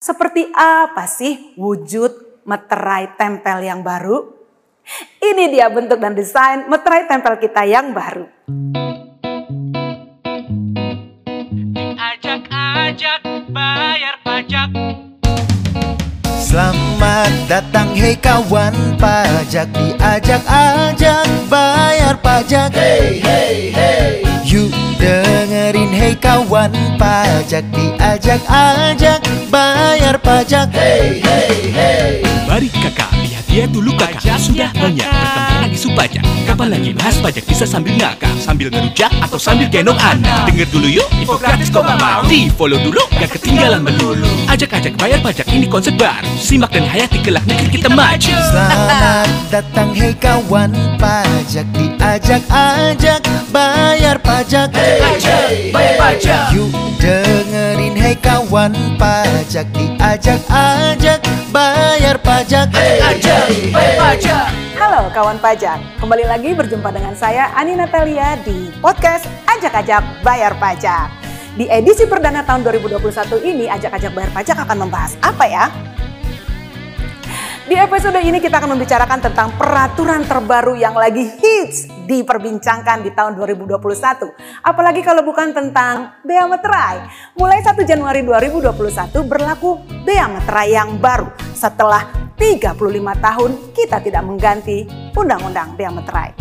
Seperti apa sih wujud meterai tempel yang baru? Ini dia bentuk dan desain meterai tempel kita yang baru. Ajak-ajak bayar pajak Selamat datang hei kawan pajak Diajak-ajak bayar pajak Hey hey hey kawan pajak Diajak-ajak bayar pajak. Hey hey hey. Mari kakak, lihat-lihat dulu kakak. Sudah banyak bertemu lagi supajak Kapan lagi bahas pajak bisa sambil ngakak Sambil ngerujak atau sambil gendong anak. Dengar dulu yuk, info gratis kok mau. Di follow dulu, gak ketinggalan melulu Ajak-ajak bayar pajak ini konsep baru. Simak dan hayati kelak negeri kita maju. Selamat datang hei kawan. Pajak Diajak-ajak bayar pajak. Ajak, bayar pajak. Yuk dengerin hei kawan. Pajak Diajak-ajak bayar pajak. Ajak, bayar pajak Halo kawan pajak, kembali lagi berjumpa dengan saya Ani Natalia di podcast Ajak-Ajak Bayar Pajak. Di edisi perdana tahun 2021 ini, Ajak-Ajak Bayar Pajak akan membahas apa ya? Di episode ini kita akan membicarakan tentang peraturan terbaru yang lagi hits diperbincangkan di tahun 2021. Apalagi kalau bukan tentang Bea Meterai. Mulai 1 Januari 2021 berlaku Bea Meterai yang baru setelah 35 tahun kita tidak mengganti Undang-Undang Bea Meterai.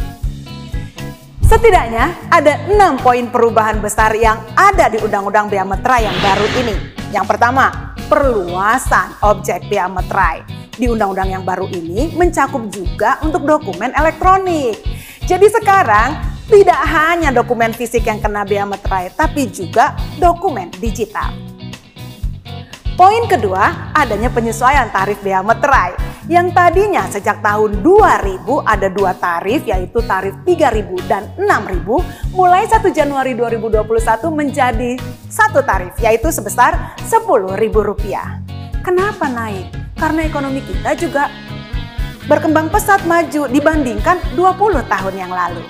Setidaknya ada enam poin perubahan besar yang ada di Undang-Undang Bea Meterai yang baru ini. Yang pertama, perluasan objek bea meterai. Di undang-undang yang baru ini mencakup juga untuk dokumen elektronik. Jadi sekarang tidak hanya dokumen fisik yang kena bea meterai, tapi juga dokumen digital. Poin kedua, adanya penyesuaian tarif bea meterai. Yang tadinya sejak tahun 2000 ada dua tarif yaitu tarif 3000 dan 6000 mulai 1 Januari 2021 menjadi satu tarif yaitu sebesar Rp10.000. Kenapa naik? Karena ekonomi kita juga berkembang pesat maju dibandingkan 20 tahun yang lalu.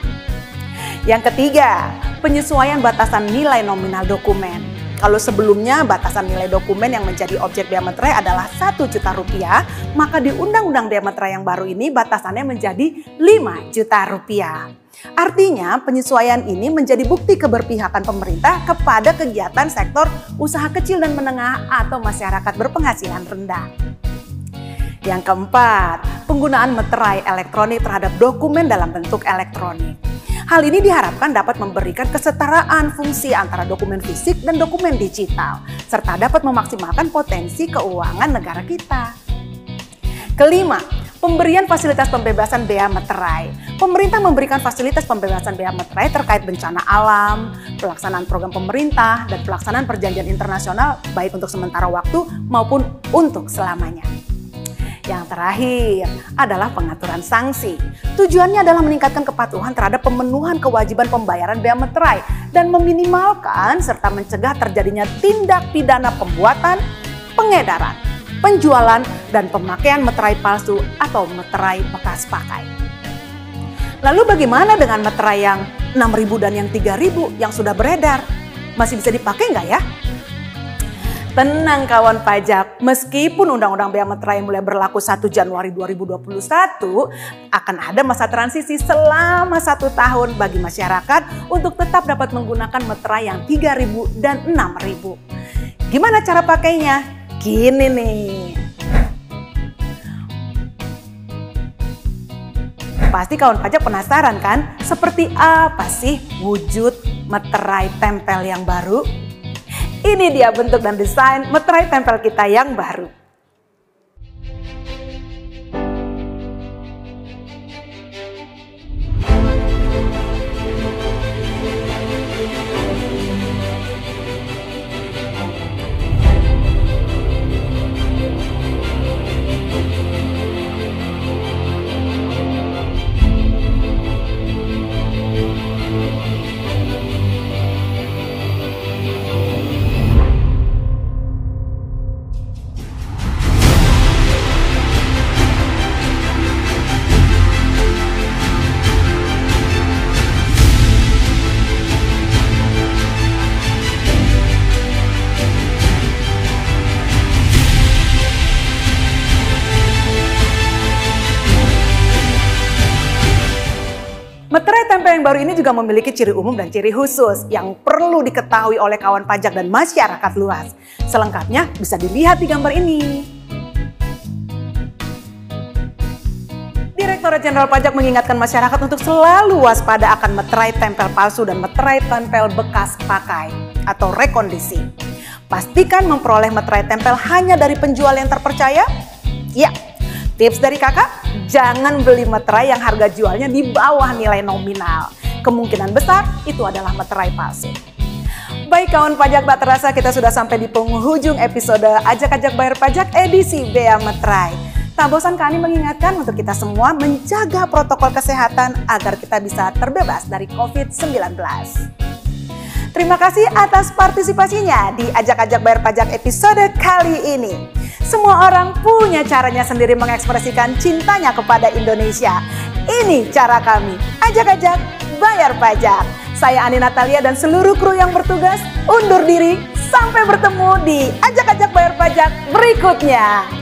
Yang ketiga, penyesuaian batasan nilai nominal dokumen. Kalau sebelumnya batasan nilai dokumen yang menjadi objek bea meterai adalah 1 juta rupiah, maka di Undang-Undang Bea Meterai yang baru ini batasannya menjadi 5 juta rupiah. Artinya penyesuaian ini menjadi bukti keberpihakan pemerintah kepada kegiatan sektor usaha kecil dan menengah atau masyarakat berpenghasilan rendah. Yang keempat, penggunaan meterai elektronik terhadap dokumen dalam bentuk elektronik. Hal ini diharapkan dapat memberikan kesetaraan fungsi antara dokumen fisik dan dokumen digital, serta dapat memaksimalkan potensi keuangan negara kita. Kelima, pemberian fasilitas pembebasan bea meterai. Pemerintah memberikan fasilitas pembebasan bea meterai terkait bencana alam, pelaksanaan program pemerintah, dan pelaksanaan perjanjian internasional baik untuk sementara waktu maupun untuk selamanya. Yang terakhir adalah pengaturan sanksi. Tujuannya adalah meningkatkan kepatuhan terhadap pemenuhan kewajiban pembayaran bea meterai dan meminimalkan serta mencegah terjadinya tindak pidana pembuatan, pengedaran, penjualan, dan pemakaian meterai palsu atau meterai bekas pakai. Lalu bagaimana dengan meterai yang 6.000 dan yang 3.000 yang sudah beredar? Masih bisa dipakai nggak ya? Tenang kawan pajak, meskipun Undang-Undang Bea Meterai mulai berlaku 1 Januari 2021, akan ada masa transisi selama satu tahun bagi masyarakat untuk tetap dapat menggunakan meterai yang 3.000 dan 6.000. Gimana cara pakainya? Gini nih. Pasti kawan pajak penasaran kan? Seperti apa sih wujud meterai tempel yang baru? Ini dia bentuk dan desain meterai tempel kita yang baru. Yang baru ini juga memiliki ciri umum dan ciri khusus yang perlu diketahui oleh kawan pajak dan masyarakat luas. Selengkapnya bisa dilihat di gambar ini. Direktorat Jenderal Pajak mengingatkan masyarakat untuk selalu waspada akan meterai tempel palsu dan meterai tempel bekas pakai atau rekondisi. Pastikan memperoleh meterai tempel hanya dari penjual yang terpercaya. Ya, tips dari kakak, jangan beli meterai yang harga jualnya di bawah nilai nominal. Kemungkinan besar itu adalah meterai palsu. Baik kawan pajak tak terasa kita sudah sampai di penghujung episode Ajak-Ajak Bayar Pajak edisi Bea Meterai. Tak bosan kami mengingatkan untuk kita semua menjaga protokol kesehatan agar kita bisa terbebas dari COVID-19. Terima kasih atas partisipasinya di Ajak-Ajak Bayar Pajak episode kali ini. Semua orang punya caranya sendiri mengekspresikan cintanya kepada Indonesia. Ini cara kami, Ajak-Ajak Bayar Pajak. Saya Ani Natalia dan seluruh kru yang bertugas undur diri. Sampai bertemu di Ajak-Ajak Bayar Pajak berikutnya.